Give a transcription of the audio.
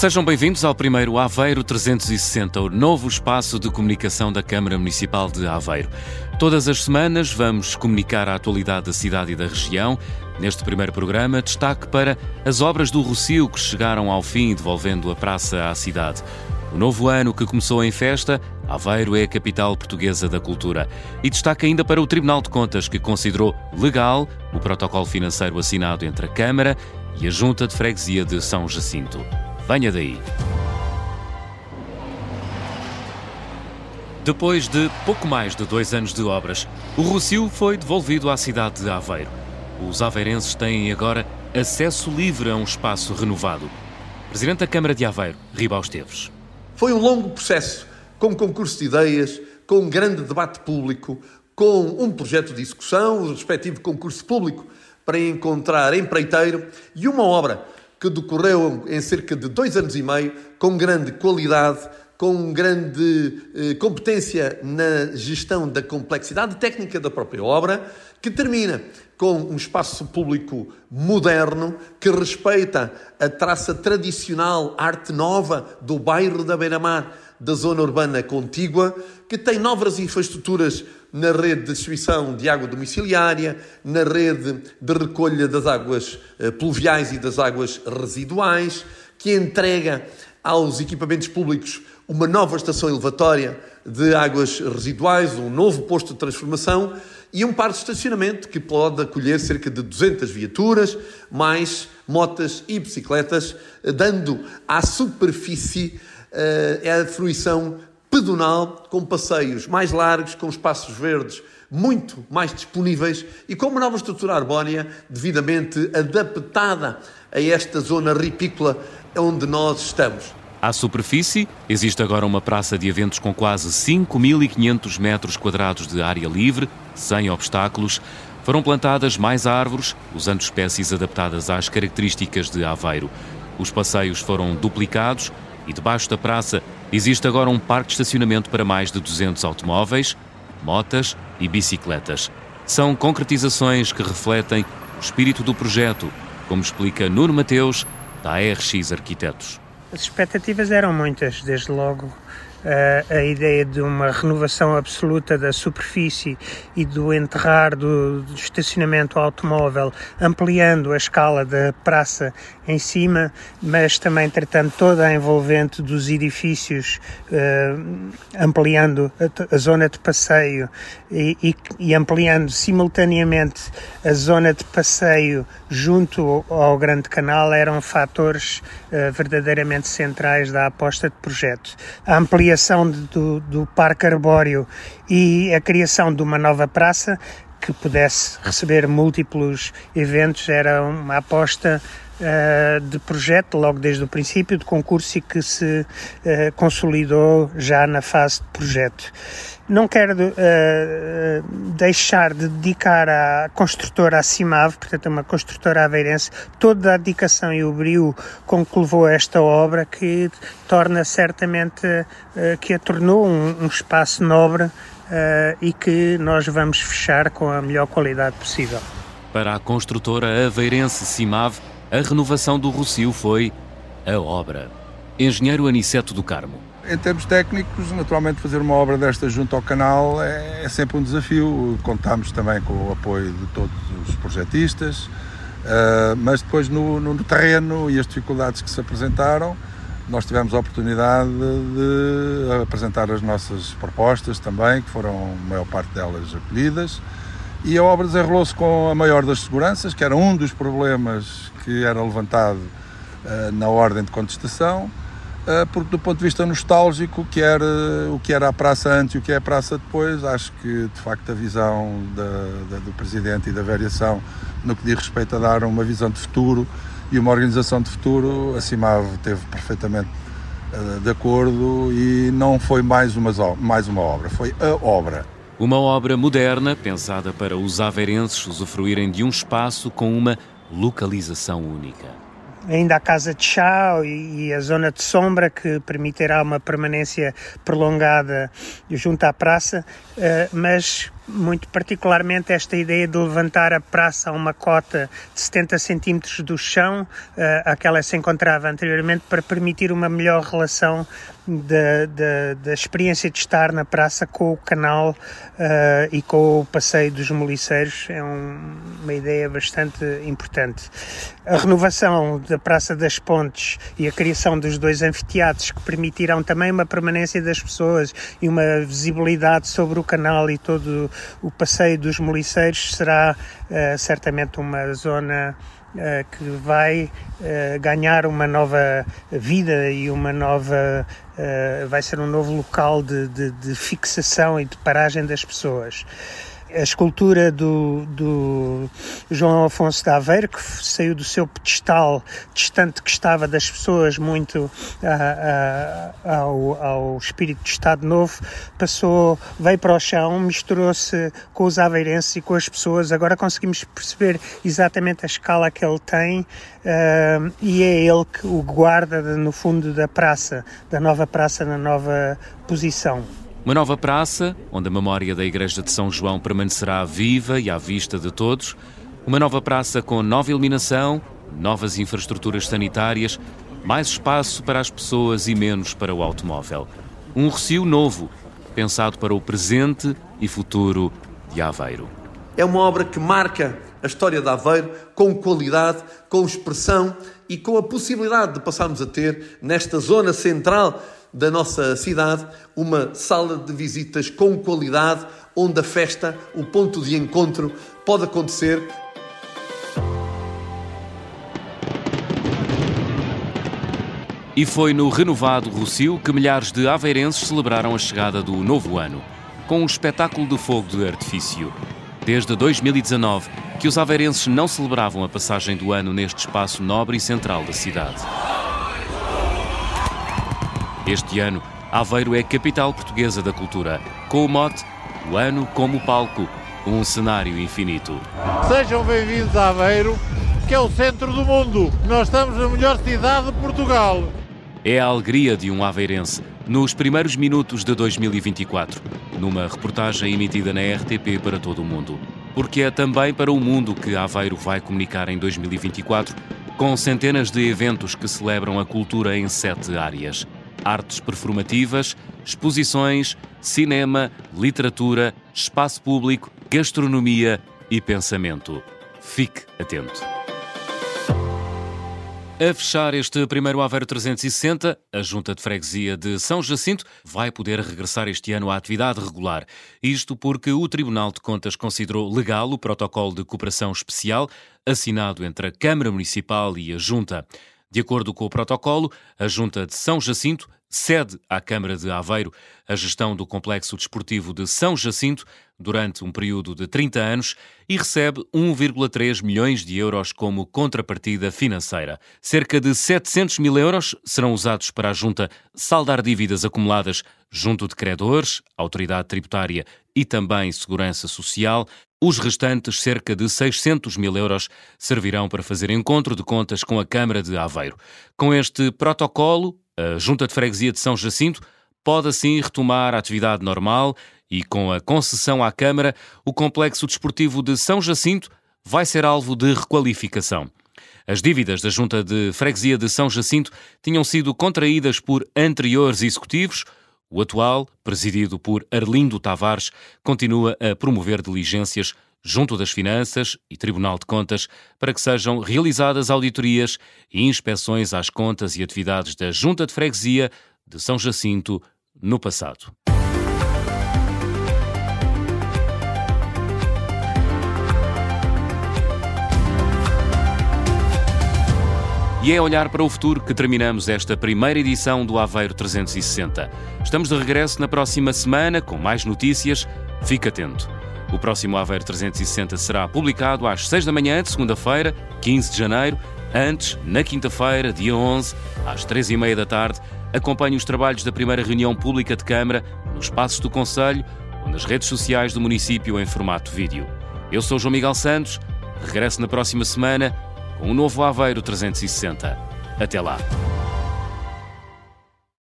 Sejam bem-vindos ao primeiro Aveiro 360, o novo espaço de comunicação da Câmara Municipal de Aveiro. Todas as semanas vamos comunicar a atualidade da cidade e da região. Neste primeiro programa, destaque para as obras do Rocio que chegaram ao fim, devolvendo a praça à cidade. O novo ano que começou em festa, Aveiro é a capital portuguesa da cultura. E destaca ainda para o Tribunal de Contas, que considerou legal o protocolo financeiro assinado entre a Câmara e a Junta de Freguesia de São Jacinto. Venha daí. Depois de pouco mais de dois anos de obras, o Rocio foi devolvido à cidade de Aveiro. Os aveirenses têm agora acesso livre a um espaço renovado. Presidente da Câmara de Aveiro, Ribal Esteves. Foi um longo processo, com concurso de ideias, com um grande debate público, com um projeto de execução, o respectivo concurso público para encontrar empreiteiro e uma obra que decorreu em cerca de dois anos e meio, com grande qualidade, com grande eh, competência na gestão da complexidade técnica da própria obra, que termina com um espaço público moderno que respeita a traça tradicional, arte nova do bairro da Beira-Mar, da zona urbana contígua, que tem novas infraestruturas na rede de distribuição de água domiciliária, na rede de recolha das águas eh, pluviais e das águas residuais, que entrega aos equipamentos públicos uma nova estação elevatória de águas residuais, um novo posto de transformação e um parque de estacionamento que pode acolher cerca de 200 viaturas, mais motas e bicicletas, dando à superfície uh, a fruição pedonal, com passeios mais largos, com espaços verdes muito mais disponíveis e com uma nova estrutura arbórea devidamente adaptada a esta zona ripícola onde nós estamos. À superfície, existe agora uma praça de eventos com quase 5.500 metros quadrados de área livre, sem obstáculos. Foram plantadas mais árvores, usando espécies adaptadas às características de Aveiro. Os passeios foram duplicados e debaixo da praça existe agora um parque de estacionamento para mais de 200 automóveis, motas e bicicletas. São concretizações que refletem o espírito do projeto, como explica Nuno Mateus, da ARX Arquitetos. As expectativas eram muitas, desde logo a, a ideia de uma renovação absoluta da superfície e do enterrar do, do, estacionamento automóvel, ampliando a escala da praça em cima, mas também tratando toda a envolvente dos edifícios, uh, ampliando a, a, zona de passeio e, e, e, ampliando simultaneamente a zona de passeio junto ao, ao Grande Canal, eram fatores uh, verdadeiramente centrais da aposta de projeto. A ampliação criação do, do Parque Arbóreo e a criação de uma nova praça que pudesse receber múltiplos eventos era uma aposta uh, de projeto logo desde o princípio de concurso e que se uh, consolidou já na fase de projeto. Não quero uh, deixar de dedicar à construtora Acimav, portanto, uma construtora aveirense, toda a dedicação e o brio com que levou esta obra, que torna certamente, que a tornou um, um espaço nobre uh, e que nós vamos fechar com a melhor qualidade possível. Para a construtora aveirense Cimav, a renovação do Rocio foi a obra. Engenheiro Aniceto do Carmo em termos técnicos, naturalmente fazer uma obra desta junto ao canal é, é sempre um desafio. Contamos também com o apoio de todos os projetistas, uh, mas depois no, no, terreno e as dificuldades que se apresentaram, nós tivemos a oportunidade de apresentar as nossas propostas também, que foram a maior parte delas acolhidas, e a obra desenrolou-se com a maior das seguranças, que era um dos problemas que era levantado uh, na ordem de contestação, eh, porque do ponto de vista nostálgico, que era, o que era a praça antes e o que é a praça depois, acho que de facto a visão da, da, do Presidente e da variação no que diz respeito a dar uma visão de futuro e uma organização de futuro, a CIMAV teve perfeitamente uh, de acordo e não foi mais uma, mais uma obra, foi a obra. Uma obra moderna pensada para os aveirenses usufruírem de um espaço com uma localização única ainda a casa de chá e, a zona de sombra que permitirá uma permanência prolongada junto à praça, eh, mas muito particularmente esta ideia de levantar a praça a uma cota de 70 centímetros do chão, uh, a que ela se encontrava anteriormente, para permitir uma melhor relação da, experiência de estar na praça com o canal uh, e com o passeio dos moliceiros é um, uma ideia bastante importante. A renovação da Praça das Pontes e a criação dos dois anfiteatros que permitirão também uma permanência das pessoas e uma visibilidade sobre o canal e todo o passeio dos moliceiros será uh, certamente uma zona Uh, que vai uh, ganhar uma nova vida e uma nova vai ser um novo local de, de, de, fixação e de paragem das pessoas. A escultura do, do João Afonso de Aveiro, que saiu do seu pedestal distante que estava das pessoas, muito ao, ao espírito de Estado Novo, passou, veio para o chão, misturou-se com os aveirenses e com as pessoas. Agora conseguimos perceber exatamente a escala que ele tem uh, e é ele que o guarda no fundo da praça, da nova praça na nova posição. Uma nova praça, onde a memória da Igreja de São João permanecerá viva e à vista de todos. Uma nova praça com nova iluminação, novas infraestruturas sanitárias, mais espaço para as pessoas e menos para o automóvel. Um recio novo, pensado para o presente e futuro de Aveiro. É uma obra que marca a história de Aveiro com qualidade, com expressão e com a possibilidade de passarmos a ter, nesta zona central da nossa cidade, uma sala de visitas com qualidade, onde a festa, o ponto de encontro, pode acontecer. E foi no renovado Rocio que milhares de aveirenses celebraram a chegada do novo ano, com um espetáculo de fogo de artifício. Desde 2019 que os aveirenses não celebravam a passagem do ano neste espaço nobre e central da cidade. Este ano, Aveiro é capital portuguesa da cultura, com o mote O Ano como Palco, um cenário infinito. Sejam bem-vindos a Aveiro, que é o centro do mundo. Nós estamos na melhor cidade de Portugal. É a alegria de um aveirense nos primeiros minutos de 2024, numa reportagem emitida na RTP para todo o mundo. Porque é também para o mundo que Aveiro vai comunicar em 2024, com centenas de eventos que celebram a cultura em sete áreas artes performativas, exposições, cinema, literatura, espaço público, gastronomia e pensamento. Fique atento. A fechar este primeiro Aveiro 360, a Junta de Freguesia de São Jacinto vai poder regressar este ano à atividade regular. Isto porque o Tribunal de Contas considerou legal o protocolo de cooperação especial assinado entre a Câmara Municipal e a Junta. De acordo com o protocolo, a Junta de São Jacinto cede à Câmara de Aveiro a gestão do Complexo Desportivo de São Jacinto durante um período de 30 anos e recebe 1,3 milhões de euros como contrapartida financeira. Cerca de 700 mil euros serão usados para a Junta saldar dívidas acumuladas junto de credores, autoridade tributária e também segurança social, os restantes, cerca de 600 mil euros, servirão para fazer encontro de contas com a Câmara de Aveiro. Com este protocolo, a Junta de Freguesia de São Jacinto pode assim retomar a atividade normal e, com a concessão à Câmara, o Complexo Desportivo de São Jacinto vai ser alvo de requalificação. As dívidas da Junta de Freguesia de São Jacinto tinham sido contraídas por anteriores executivos o atual, presidido por Arlindo Tavares, continua a promover diligências junto das Finanças e Tribunal de Contas para que sejam realizadas auditorias e inspeções às contas e atividades da Junta de Freguesia de São Jacinto no passado. E é olhar para o futuro que terminamos esta primeira edição do Aveiro 360. Estamos de regresso na próxima semana com mais notícias. Fique atento. O próximo Aveiro 360 será publicado às 6 da manhã de segunda-feira, 15 de janeiro. Antes, na quinta-feira, dia 11, às 3 e meia da tarde, acompanhe os trabalhos da primeira reunião pública de Câmara nos espaços do Conselho ou nas redes sociais do município em formato vídeo. Eu sou João Miguel Santos. Regresso na próxima semana um novo Aveiro 360. Até lá!